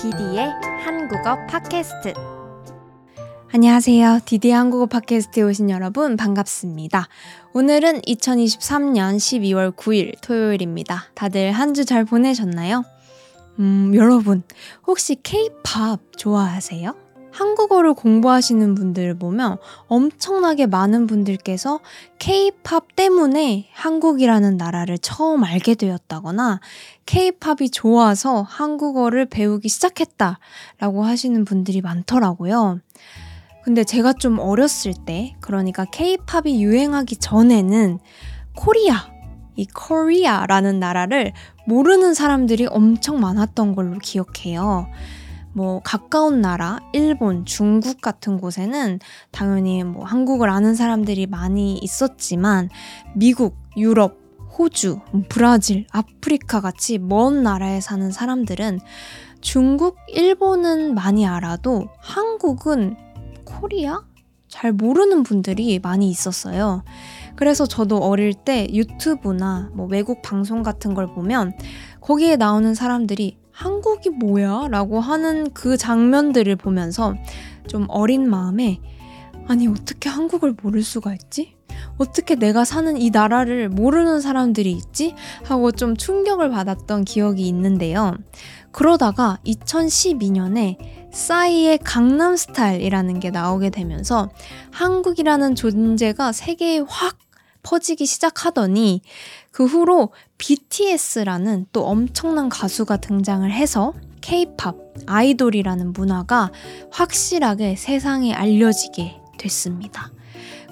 디디의 한국어 팟캐스트. 안녕하세요. 디디의 한국어 팟캐스트에 오신 여러분 반갑습니다. 오늘은 2023년 12월 9일 토요일입니다. 다들 한 주 잘 보내셨나요? 음, 여러분, 혹시 K-팝 좋아하세요? 한국어를 공부하시는 분들을 보면 엄청나게 많은 분들께서 K-팝 때문에 한국이라는 나라를 처음 알게 되었다거나 K-팝이 좋아서 한국어를 배우기 시작했다라고 하시는 분들이 많더라고요. 근데 제가 좀 어렸을 때, 그러니까 K-팝이 유행하기 전에는 코리아, 이 코리아라는 나라를 모르는 사람들이 엄청 많았던 걸로 기억해요. 뭐 가까운 나라, 일본, 중국 같은 곳에는 당연히 뭐 한국을 아는 사람들이 많이 있었지만 미국, 유럽, 호주, 브라질, 아프리카 같이 먼 나라에 사는 사람들은 중국, 일본은 많이 알아도 한국은 코리아? 잘 모르는 분들이 많이 있었어요. 그래서 저도 어릴 때 유튜브나 뭐 외국 방송 같은 걸 보면 거기에 나오는 사람들이 한국이 뭐야? 라고 하는 그 장면들을 보면서 좀 어린 마음에 아니, 어떻게 한국을 모를 수가 있지? 어떻게 내가 사는 이 나라를 모르는 사람들이 있지? 하고 좀 충격을 받았던 기억이 있는데요. 그러다가 2012년에 싸이의 강남 스타일이라는 게 나오게 되면서 한국이라는 존재가 세계에 확 퍼지기 시작하더니 그 후로 BTS라는 또 엄청난 가수가 등장을 해서 K-팝, 아이돌이라는 문화가 확실하게 세상에 알려지게 됐습니다.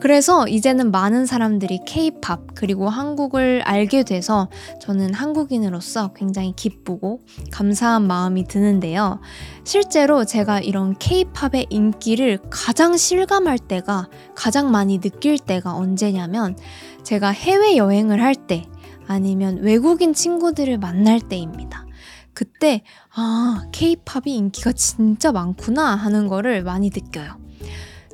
그래서 이제는 많은 사람들이 K-팝 그리고 한국을 알게 돼서 저는 한국인으로서 굉장히 기쁘고 감사한 마음이 드는데요. 실제로 제가 이런 K-팝의 인기를 가장 실감할 때가 가장 많이 느낄 때가 언제냐면 제가 해외 여행을 할 때 아니면 외국인 친구들을 만날 때입니다. 그때 아, K-팝이 인기가 진짜 많구나 하는 거를 많이 느껴요.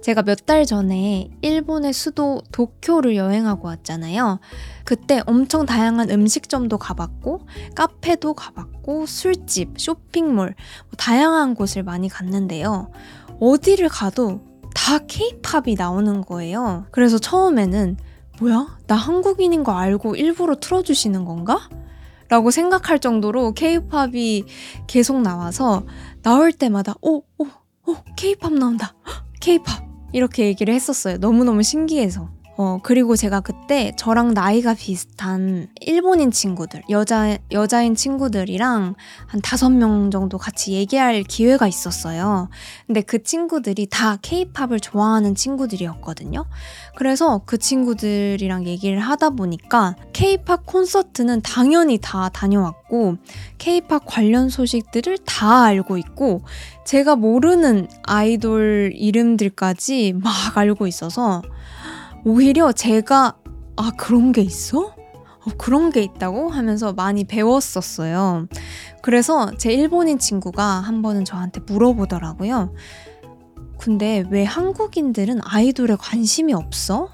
제가 몇 달 전에 일본의 수도 도쿄를 여행하고 왔잖아요. 그때 엄청 다양한 음식점도 가봤고, 카페도 가봤고, 술집, 쇼핑몰, 뭐 다양한 곳을 많이 갔는데요. 어디를 가도 다 케이팝이 나오는 거예요. 그래서 처음에는 뭐야? 나 한국인인 거 알고 일부러 틀어주시는 건가? 라고 생각할 정도로 케이팝이 계속 나와서 나올 때마다 오, 오, 오, 케이팝 나온다. 케이팝. 이렇게 얘기를 했었어요. 너무너무 신기해서. 어, 그리고 제가 그때 저랑 나이가 비슷한 일본인 친구들, 여자, 여자인 친구들이랑 한 다섯 명 정도 같이 얘기할 기회가 있었어요. 근데 그 친구들이 다 케이팝을 좋아하는 친구들이었거든요. 그래서 그 친구들이랑 얘기를 하다 보니까 케이팝 콘서트는 당연히 다 다녀왔고, 케이팝 관련 소식들을 다 알고 있고, 제가 모르는 아이돌 이름들까지 막 알고 있어서, 오히려 제가 아 그런 게 있어? 어, 그런 게 있다고 하면서 많이 배웠었어요. 그래서 제 일본인 친구가 한 번은 저한테 물어보더라고요. 근데 왜 한국인들은 아이돌에 관심이 없어?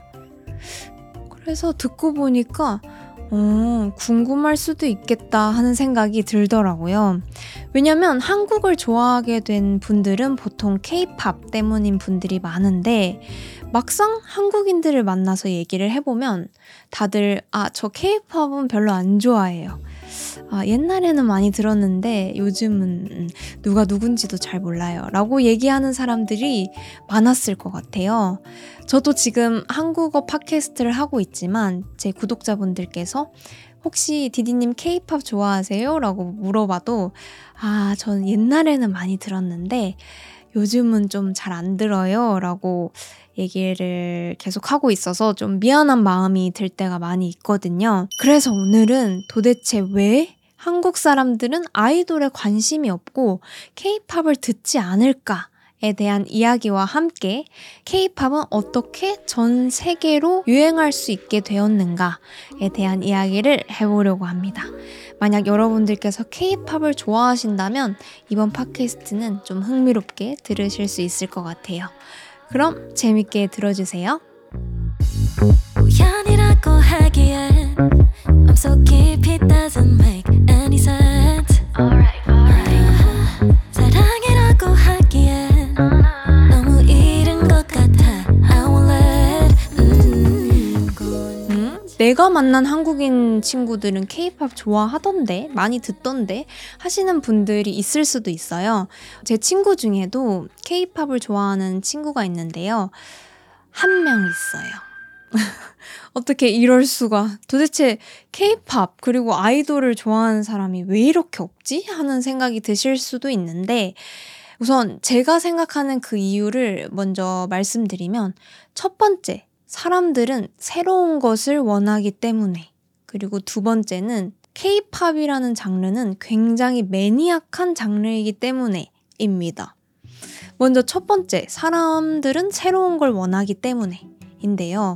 그래서 듣고 보니까 어, 궁금할 수도 있겠다 하는 생각이 들더라고요. 왜냐면 한국을 좋아하게 된 분들은 보통 케이팝 때문인 분들이 많은데 막상 한국인들을 만나서 얘기를 해보면 다들 아, 저 케이팝은 별로 안 좋아해요. 아, 옛날에는 많이 들었는데 요즘은 누가 누군지도 잘 몰라요. 라고 얘기하는 사람들이 많았을 것 같아요. 저도 지금 한국어 팟캐스트를 하고 있지만 제 구독자분들께서 혹시 디디님 케이팝 좋아하세요? 라고 물어봐도 아, 전 옛날에는 많이 들었는데 요즘은 좀 잘 안 들어요. 라고 얘기를 계속 하고 있어서 좀 미안한 마음이 들 때가 많이 있거든요. 그래서 오늘은 도대체 왜 한국 사람들은 아이돌에 관심이 없고 케이팝을 듣지 않을까? 에 대한 이야기와 함께 케이팝은 어떻게 전 세계로 유행할 수 있게 되었는가에 대한 이야기를 해보려고 합니다. 만약 여러분들께서 케이팝을 좋아하신다면 이번 팟캐스트는 좀 흥미롭게 들으실 수 있을 것 같아요. 그럼 재밌게 들어주세요. 우연이라고 하기엔 I'm so 깊이 doesn't make any sense alright, alright. 만난 한국인 친구들은 케이팝 좋아하던데, 많이 듣던데 하시는 분들이 있을 수도 있어요. 제 친구 중에도 케이팝을 좋아하는 친구가 있는데요. 한 명 있어요. 어떻게 이럴 수가. 도대체 케이팝 그리고 아이돌을 좋아하는 사람이 왜 이렇게 없지? 하는 생각이 드실 수도 있는데 우선 제가 생각하는 그 이유를 먼저 말씀드리면 첫 번째, 사람들은 새로운 것을 원하기 때문에 그리고 두 번째는 케이팝이라는 장르는 굉장히 매니악한 장르이기 때문에입니다. 먼저 첫 번째, 사람들은 새로운 걸 원하기 때문에인데요.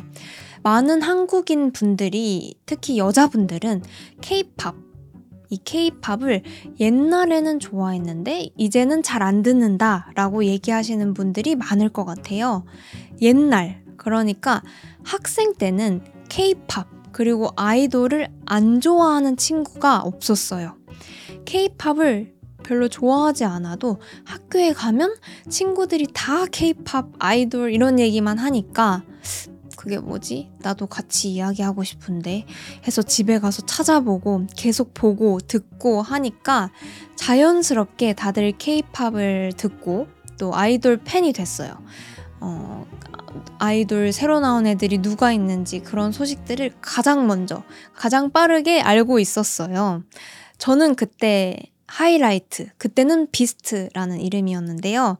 많은 한국인 분들이 특히 여자분들은 케이팝 이 케이팝을 옛날에는 좋아했는데 이제는 잘 안 듣는다 라고 얘기하시는 분들이 많을 것 같아요. 옛날 그러니까 학생 때는 케이팝 그리고 아이돌을 안 좋아하는 친구가 없었어요. 케이팝을 별로 좋아하지 않아도 학교에 가면 친구들이 다 케이팝 아이돌 이런 얘기만 하니까 그게 뭐지? 나도 같이 이야기하고 싶은데 해서 집에 가서 찾아보고 계속 보고 듣고 하니까 자연스럽게 다들 케이팝을 듣고 또 아이돌 팬이 됐어요. 어, 아이돌 새로 나온 애들이 누가 있는지 그런 소식들을 가장 먼저, 가장 빠르게 알고 있었어요. 저는 그때 하이라이트, 그때는 비스트라는 이름이었는데요.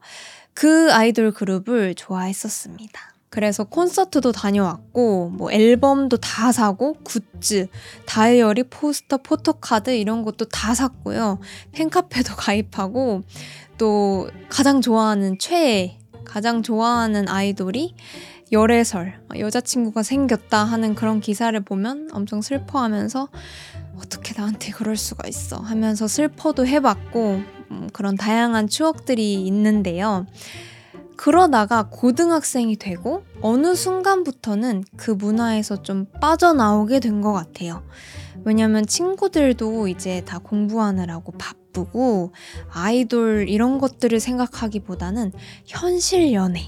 그 아이돌 그룹을 좋아했었습니다. 그래서 콘서트도 다녀왔고, 뭐 앨범도 다 사고, 굿즈, 다이어리, 포스터, 포토카드 이런 것도 다 샀고요. 팬카페도 가입하고, 또 가장 좋아하는 최애, 가장 좋아하는 아이돌이 열애설, 여자친구가 생겼다 하는 그런 기사를 보면 엄청 슬퍼하면서 어떻게 나한테 그럴 수가 있어 하면서 슬퍼도 해봤고, 음, 그런 다양한 추억들이 있는데요. 그러다가 고등학생이 되고 어느 순간부터는 그 문화에서 좀 빠져나오게 된 것 같아요. 왜냐면 친구들도 이제 다 공부하느라고 바쁘고 아이돌 이런 것들을 생각하기보다는 현실 연애.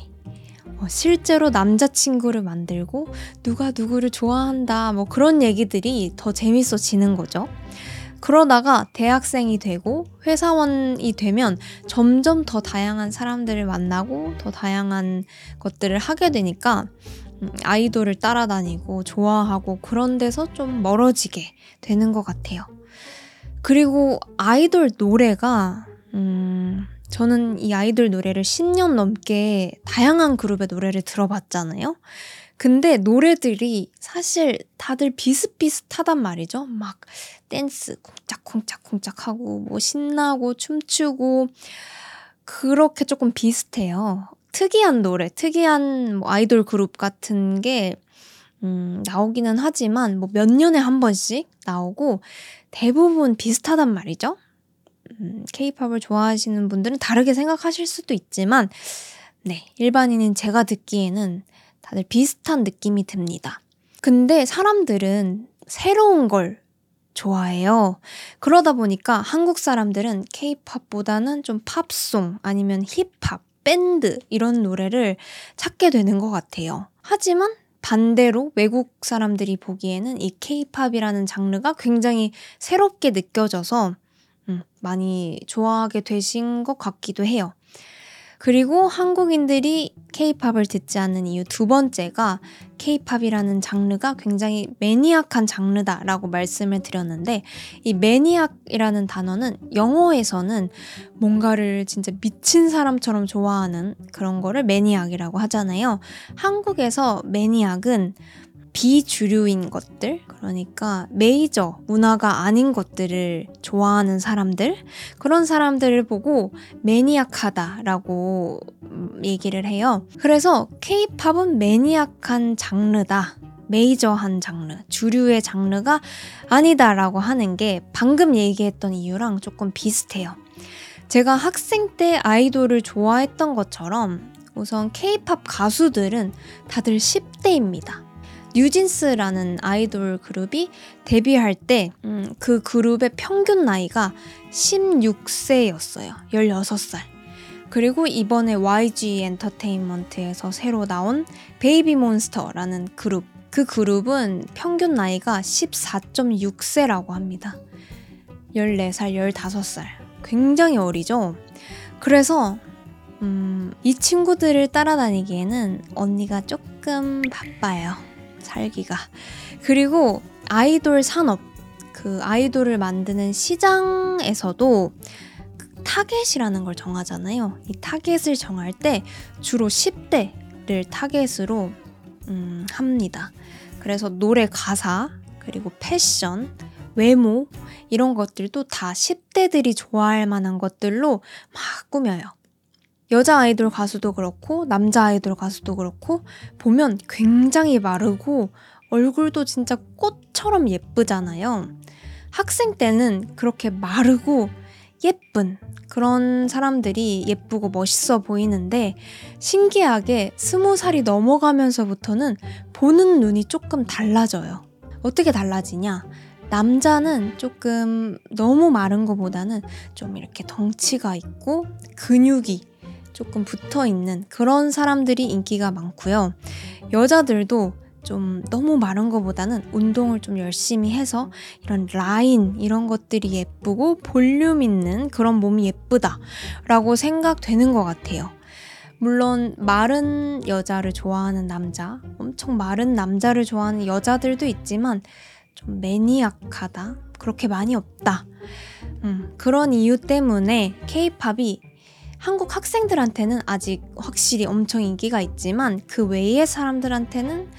어, 실제로 남자친구를 만들고 누가 누구를 좋아한다 뭐 그런 얘기들이 더 재밌어지는 거죠. 그러다가 대학생이 되고 회사원이 되면 점점 더 다양한 사람들을 만나고 더 다양한 것들을 하게 되니까 음, 아이돌을 따라다니고 좋아하고 그런 데서 좀 멀어지게 되는 것 같아요. 그리고 아이돌 노래가, 음, 저는 이 아이돌 노래를 10년 넘게 다양한 그룹의 노래를 들어봤잖아요. 근데 노래들이 사실 다들 비슷비슷하단 말이죠. 막 댄스 쿵짝쿵짝쿵짝 하고 뭐 신나고 춤추고 그렇게 조금 비슷해요. 특이한 노래, 특이한 뭐 아이돌 그룹 같은 게 음, 나오기는 하지만 뭐 몇 년에 한 번씩 나오고 대부분 비슷하단 말이죠. 음, 케이팝을 좋아하시는 분들은 다르게 생각하실 수도 있지만 네, 일반인인 제가 듣기에는 다들 비슷한 느낌이 듭니다. 근데 사람들은 새로운 걸 좋아해요. 그러다 보니까 한국 사람들은 케이팝보다는 좀 팝송 아니면 힙합, 밴드 이런 노래를 찾게 되는 것 같아요. 하지만 반대로 외국 사람들이 보기에는 이 케이팝이라는 장르가 굉장히 새롭게 느껴져서 음, 많이 좋아하게 되신 것 같기도 해요. 그리고 한국인들이 케이팝을 듣지 않는 이유 두 번째가 케이팝이라는 장르가 굉장히 매니악한 장르다라고 말씀을 드렸는데 이 매니악이라는 단어는 영어에서는 뭔가를 진짜 미친 사람처럼 좋아하는 그런 거를 매니악이라고 하잖아요. 한국에서 매니악은 비주류인 것들, 그러니까 메이저 문화가 아닌 것들을 좋아하는 사람들, 그런 사람들을 보고 매니악하다라고 얘기를 해요. 그래서 케이팝은 매니악한 장르다. 메이저한 장르, 주류의 장르가 아니다라고 하는 게 방금 얘기했던 이유랑 조금 비슷해요. 제가 학생 때 아이돌을 좋아했던 것처럼 우선 케이팝 가수들은 다들 10대입니다. 뉴진스라는 아이돌 그룹이 데뷔할 때그 음, 그 그룹의 평균 나이가 16세였어요. 16살. 그리고 이번에 YG 엔터테인먼트에서 새로 나온 베이비 몬스터라는 그룹 그 그룹은 평균 나이가 14.6세라고 합니다. 14살, 15살. 굉장히 어리죠? 그래서, 음, 이 친구들을 따라다니기에는 언니가 조금 바빠요. 살기가. 그리고 아이돌 산업, 그 아이돌을 만드는 시장에서도 그 타겟이라는 걸 정하잖아요. 이 타겟을 정할 때 주로 10대를 타겟으로 음, 합니다. 그래서 노래 가사, 그리고 패션, 외모, 이런 것들도 다 10대들이 좋아할 만한 것들로 막 꾸며요. 여자 아이돌 가수도 그렇고, 남자 아이돌 가수도 그렇고, 보면 굉장히 마르고, 얼굴도 진짜 꽃처럼 예쁘잖아요. 학생 때는 그렇게 마르고 예쁜 그런 사람들이 예쁘고 멋있어 보이는데 신기하게 스무 살이 넘어가면서부터는 보는 눈이 조금 달라져요. 어떻게 달라지냐? 남자는 조금 너무 마른 것보다는 좀 이렇게 덩치가 있고 근육이 조금 붙어 있는 그런 사람들이 인기가 많고요. 여자들도 좀 너무 마른 것보다는 운동을 좀 열심히 해서 이런 라인 이런 것들이 예쁘고 볼륨 있는 그런 몸이 예쁘다라고 생각되는 것 같아요. 물론 마른 여자를 좋아하는 남자, 엄청 마른 남자를 좋아하는 여자들도 있지만 좀 매니악하다. 그렇게 많이 없다. 음, 그런 이유 때문에 케이팝이 한국 학생들한테는 아직 확실히 엄청 인기가 있지만 그 외의 사람들한테는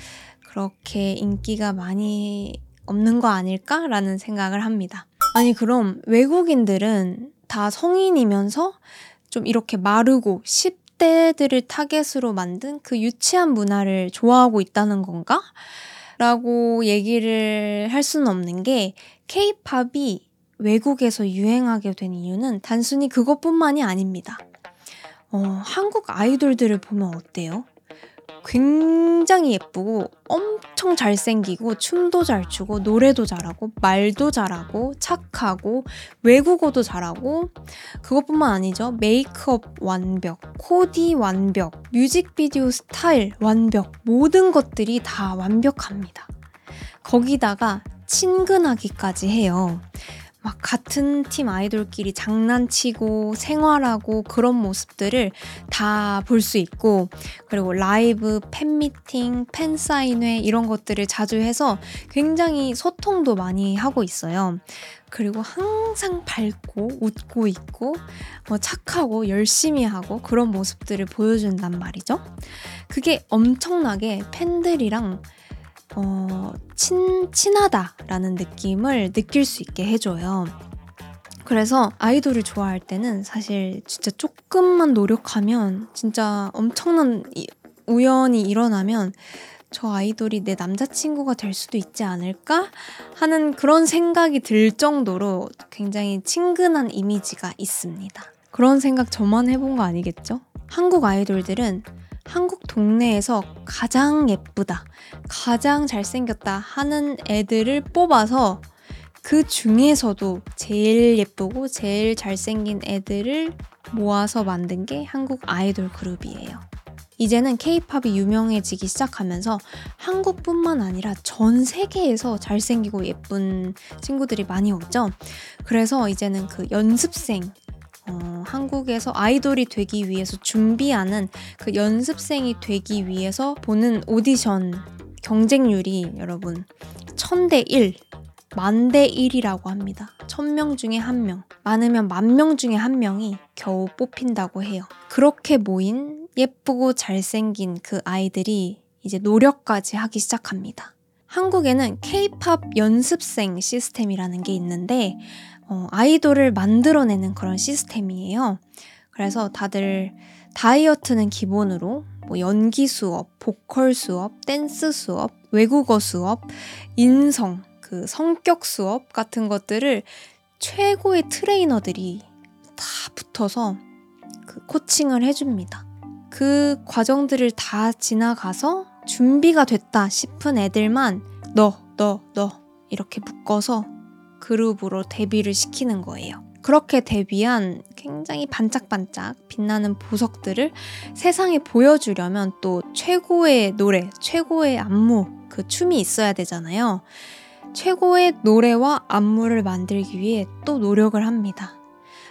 그렇게 인기가 많이 없는 거 아닐까라는 생각을 합니다. 아니, 그럼 외국인들은 다 성인이면서 좀 이렇게 마르고 10대들을 타겟으로 만든 그 유치한 문화를 좋아하고 있다는 건가? 라고 얘기를 할 수는 없는 게 케이팝이 외국에서 유행하게 된 이유는 단순히 그것뿐만이 아닙니다. 어, 한국 아이돌들을 보면 어때요? 굉장히 예쁘고 엄청 잘생기고 춤도 잘 추고 노래도 잘하고 말도 잘하고 착하고 외국어도 잘하고 그것뿐만 아니죠. 메이크업 완벽, 코디 완벽, 뮤직비디오 스타일 완벽 모든 것들이 다 완벽합니다. 거기다가 친근하기까지 해요. 막 같은 팀 아이돌끼리 장난치고 생활하고 그런 모습들을 다 볼 수 있고 그리고 라이브, 팬미팅, 팬사인회 이런 것들을 자주 해서 굉장히 소통도 많이 하고 있어요. 그리고 항상 밝고 웃고 있고 뭐 착하고 열심히 하고 그런 모습들을 보여준단 말이죠. 그게 엄청나게 팬들이랑 어, 친, 친하다라는 느낌을 느낄 수 있게 해줘요. 그래서 아이돌을 좋아할 때는 사실 진짜 조금만 노력하면 진짜 엄청난 우연이 일어나면 저 아이돌이 내 남자친구가 될 수도 있지 않을까 하는 그런 생각이 들 정도로 굉장히 친근한 이미지가 있습니다. 그런 생각 저만 해본 거 아니겠죠? 한국 아이돌들은 한국 동네에서 가장 예쁘다, 가장 잘생겼다 하는 애들을 뽑아서 그 중에서도 제일 예쁘고 제일 잘생긴 애들을 모아서 만든 게 한국 아이돌 그룹이에요. 이제는 케이팝이 유명해지기 시작하면서 한국뿐만 아니라 전 세계에서 잘생기고 예쁜 친구들이 많이 오죠. 그래서 이제는 그 연습생 어, 한국에서 아이돌이 되기 위해서 준비하는 그 연습생이 되기 위해서 보는 오디션 경쟁률이 여러분 천대 1, 만대 1이라고 합니다. 천명 중에 한 명, 많으면 만 명 중에 한 명이 겨우 뽑힌다고 해요. 그렇게 모인 예쁘고 잘생긴 그 아이들이 이제 노력까지 하기 시작합니다. 한국에는 K-팝 연습생 시스템이라는 게 있는데 어, 아이돌을 만들어내는 그런 시스템이에요. 그래서 다들 다이어트는 기본으로 뭐 연기 수업, 보컬 수업, 댄스 수업, 외국어 수업, 인성, 그 성격 수업 같은 것들을 최고의 트레이너들이 다 붙어서 그 코칭을 해줍니다. 그 과정들을 다 지나가서 준비가 됐다 싶은 애들만 너, 너, 너 이렇게 묶어서 그룹으로 데뷔를 시키는 거예요. 그렇게 데뷔한 굉장히 반짝반짝 빛나는 보석들을 세상에 보여주려면 또 최고의 노래, 최고의 안무, 그 춤이 있어야 되잖아요. 최고의 노래와 안무를 만들기 위해 또 노력을 합니다.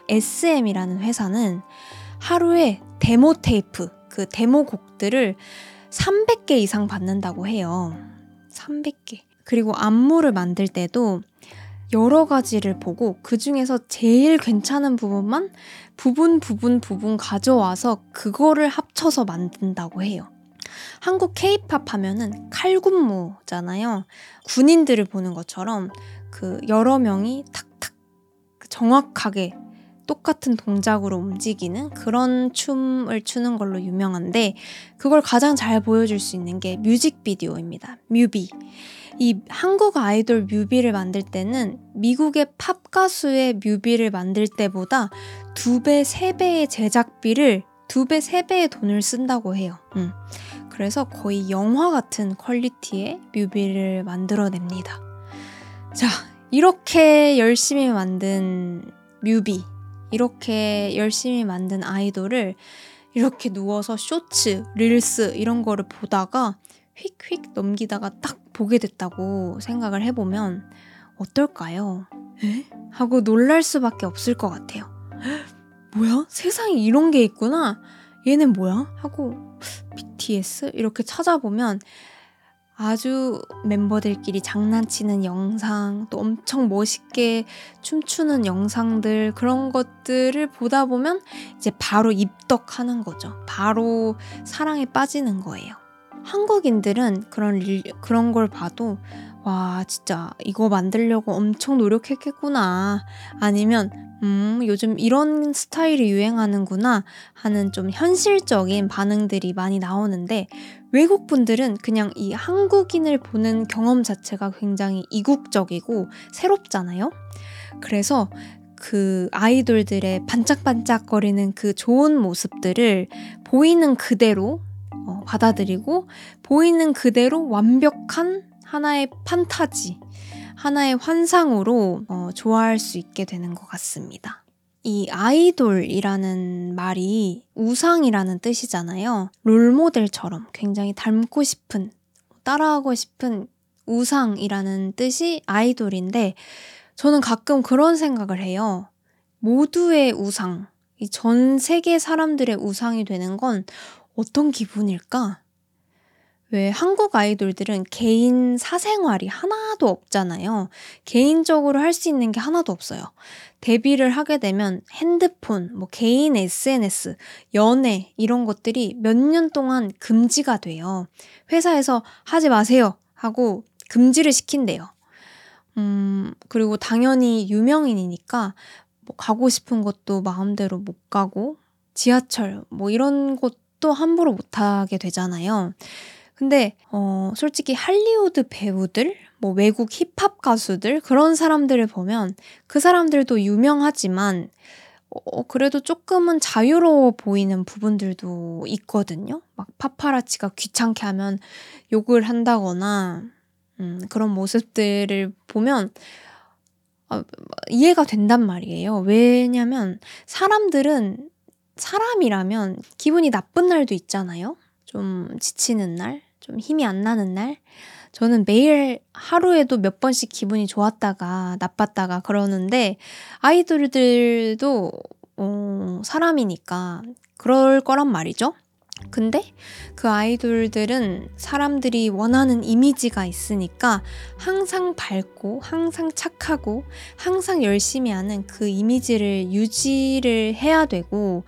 SM이라는 회사는 하루에 데모 테이프, 그 데모 곡들을 300개 이상 받는다고 해요. 300개. 그리고 안무를 만들 때도 여러 가지를 보고 그 중에서 제일 괜찮은 부분만 부분 부분 부분 가져와서 그거를 합쳐서 만든다고 해요. 한국 케이팝 하면은 칼군무잖아요. 군인들을 보는 것처럼 그 여러 명이 탁탁 정확하게 똑같은 동작으로 움직이는 그런 춤을 추는 걸로 유명한데 그걸 가장 잘 보여줄 수 있는 게 뮤직비디오입니다. 뮤비. 이 한국 아이돌 뮤비를 만들 때는 미국의 팝 가수의 뮤비를 만들 때보다 두 배, 세 배의 제작비를 두 배, 세 배의 돈을 쓴다고 해요. 음. 그래서 거의 영화 같은 퀄리티의 뮤비를 만들어냅니다. 자, 이렇게 열심히 만든 뮤비, 이렇게 열심히 만든 아이돌을 이렇게 누워서 쇼츠, 릴스 이런 거를 보다가 휙휙 넘기다가 딱 보게 됐다고 생각을 해보면 어떨까요? 에? 하고 놀랄 수밖에 없을 것 같아요. 뭐야? 세상에 이런 게 있구나? 얘는 뭐야? 하고 BTS? 이렇게 찾아보면 아주 멤버들끼리 장난치는 영상, 또 엄청 멋있게 춤추는 영상들, 그런 것들을 보다 보면 이제 바로 입덕하는 거죠. 바로 사랑에 빠지는 거예요. 한국인들은 그런 일, 그런 걸 봐도 와 진짜 이거 만들려고 엄청 노력했겠구나 아니면 음 요즘 이런 스타일이 유행하는구나 하는 좀 현실적인 반응들이 많이 나오는데 외국 분들은 그냥 이 한국인을 보는 경험 자체가 굉장히 이국적이고 새롭잖아요. 그래서 그 아이돌들의 반짝반짝거리는 그 좋은 모습들을 보이는 그대로 어, 받아들이고 보이는 그대로 완벽한 하나의 판타지, 하나의 환상으로 어, 좋아할 수 있게 되는 것 같습니다. 이 아이돌이라는 말이 우상이라는 뜻이잖아요. 롤모델처럼 굉장히 닮고 싶은, 따라하고 싶은 우상이라는 뜻이 아이돌인데 저는 가끔 그런 생각을 해요. 모두의 우상, 이 전 세계 사람들의 우상이 되는 건 어떤 기분일까? 왜 한국 아이돌들은 개인 사생활이 하나도 없잖아요. 개인적으로 할 수 있는 게 하나도 없어요. 데뷔를 하게 되면 핸드폰, 뭐 개인 SNS, 연애 이런 것들이 몇 년 동안 금지가 돼요. 회사에서 하지 마세요 하고 금지를 시킨대요. 음, 그리고 당연히 유명인이니까 뭐 가고 싶은 곳도 마음대로 못 가고 지하철 뭐 이런 곳 또 함부로 못하게 되잖아요. 근데 어 솔직히 할리우드 배우들 뭐 외국 힙합 가수들 그런 사람들을 보면 그 사람들도 유명하지만 어, 그래도 조금은 자유로워 보이는 부분들도 있거든요. 막 파파라치가 귀찮게 하면 욕을 한다거나 음, 그런 모습들을 보면 어, 이해가 된단 말이에요. 왜냐면 사람들은 사람이라면 기분이 나쁜 날도 있잖아요. 좀 지치는 날, 좀 힘이 안 나는 날. 저는 매일 하루에도 몇 번씩 기분이 좋았다가 나빴다가 그러는데 아이돌들도 어, 사람이니까 그럴 거란 말이죠. 근데 그 아이돌들은 사람들이 원하는 이미지가 있으니까 항상 밝고 항상 착하고 항상 열심히 하는 그 이미지를 유지를 해야 되고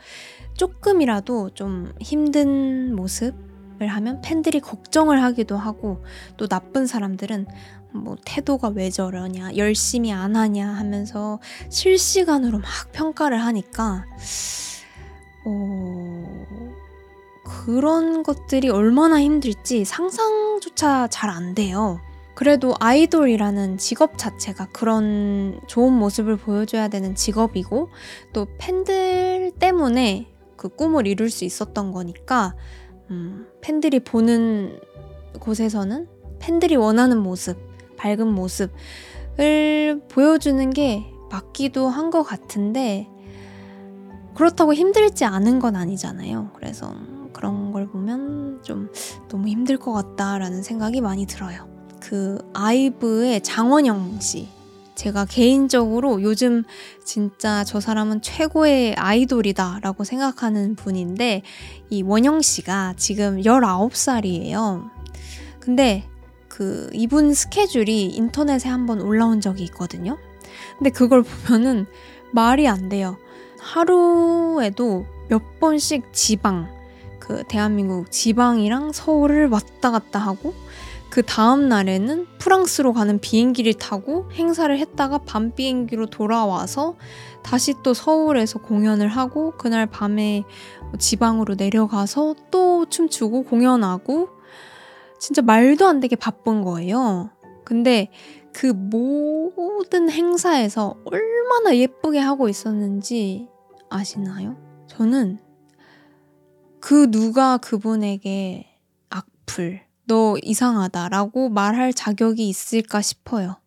조금이라도 좀 힘든 모습을 하면 팬들이 걱정을 하기도 하고 또 나쁜 사람들은 뭐 태도가 왜 저러냐 열심히 안 하냐 하면서 실시간으로 막 평가를 하니까 어... 그런 것들이 얼마나 힘들지 상상조차 잘 안 돼요. 그래도 아이돌이라는 직업 자체가 그런 좋은 모습을 보여줘야 되는 직업이고 또 팬들 때문에 그 꿈을 이룰 수 있었던 거니까 음, 팬들이 보는 곳에서는 팬들이 원하는 모습, 밝은 모습을 보여주는 게 맞기도 한 것 같은데 그렇다고 힘들지 않은 건 아니잖아요. 그래서 그런 걸 보면 좀 너무 힘들 것 같다라는 생각이 많이 들어요. 그 아이브의 장원영 씨. 제가 개인적으로 요즘 진짜 저 사람은 최고의 아이돌이다라고 생각하는 분인데 이 원영 씨가 지금 19살이에요. 근데 그 이분 스케줄이 인터넷에 한번 올라온 적이 있거든요. 근데 그걸 보면은 말이 안 돼요. 하루에도 몇 번씩 지방, 그 대한민국 지방이랑 서울을 왔다 갔다 하고 그 다음 날에는 프랑스로 가는 비행기를 타고 행사를 했다가 밤 비행기로 돌아와서 다시 또 서울에서 공연을 하고 그날 밤에 지방으로 내려가서 또 춤추고 공연하고 진짜 말도 안 되게 바쁜 거예요. 근데 그 모든 행사에서 얼마나 예쁘게 하고 있었는지 아시나요? 저는 그 누가 그분에게 악플, 너 이상하다라고 말할 자격이 있을까 싶어요.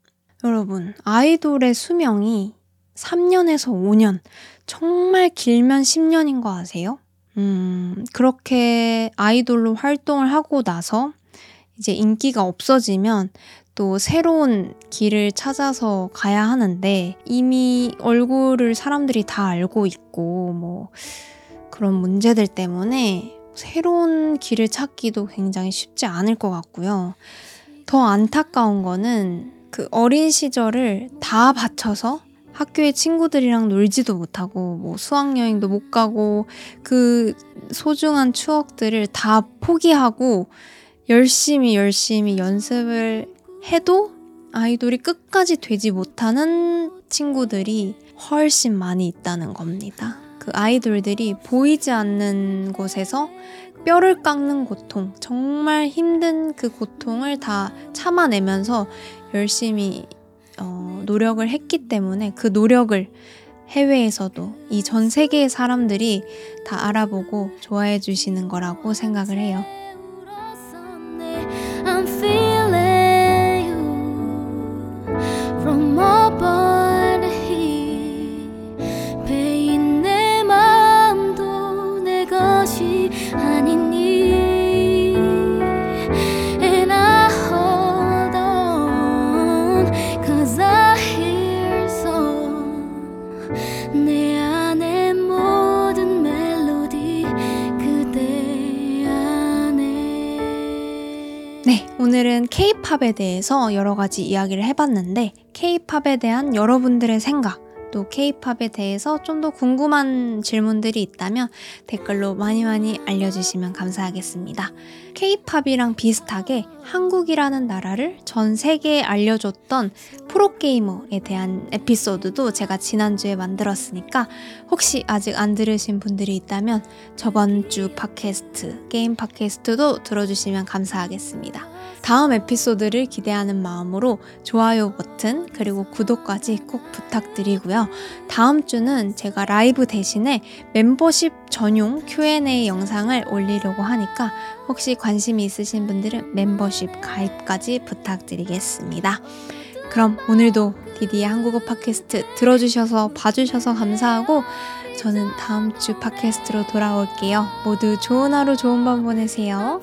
여러분, 아이돌의 수명이 3년에서 5년, 정말 길면 10년인 거 아세요? 음, 그렇게 아이돌로 활동을 하고 나서 이제 인기가 없어지면 또 새로운 길을 찾아서 가야 하는데 이미 얼굴을 사람들이 다 알고 있고 뭐 그런 문제들 때문에 새로운 길을 찾기도 굉장히 쉽지 않을 것 같고요. 더 안타까운 거는 그 어린 시절을 다 바쳐서 학교의 친구들이랑 놀지도 못하고 뭐 수학여행도 못 가고 그 소중한 추억들을 다 포기하고 열심히 열심히 연습을 해도 아이돌이 끝까지 되지 못하는 친구들이 훨씬 많이 있다는 겁니다. 그 아이돌들이 보이지 않는 곳에서 뼈를 깎는 고통, 정말 힘든 그 고통을 다 참아내면서 열심히 어, 노력을 했기 때문에 그 노력을 해외에서도 이 전 세계의 사람들이 다 알아보고 좋아해 주시는 거라고 생각을 해요. 오늘은 케이팝에 대해서 여러 가지 이야기를 해봤는데 케이팝에 대한 여러분들의 생각 또 케이팝에 대해서 좀 더 궁금한 질문들이 있다면 댓글로 많이 많이 알려주시면 감사하겠습니다. 케이팝이랑 비슷하게 한국이라는 나라를 전 세계에 알려줬던 프로게이머에 대한 에피소드도 제가 지난주에 만들었으니까 혹시 아직 안 들으신 분들이 있다면 저번 주 팟캐스트, 게임 팟캐스트도 들어주시면 감사하겠습니다. 다음 에피소드를 기대하는 마음으로 좋아요 버튼 그리고 구독까지 꼭 부탁드리고요. 다음 주는 제가 라이브 대신에 멤버십 전용 Q&A 영상을 올리려고 하니까 혹시 관심이 있으신 분들은 멤버십 가입까지 부탁드리겠습니다. 그럼 오늘도 디디의 한국어 팟캐스트 들어주셔서 봐주셔서 감사하고 저는 다음 주 팟캐스트로 돌아올게요. 모두 좋은 하루 좋은 밤 보내세요.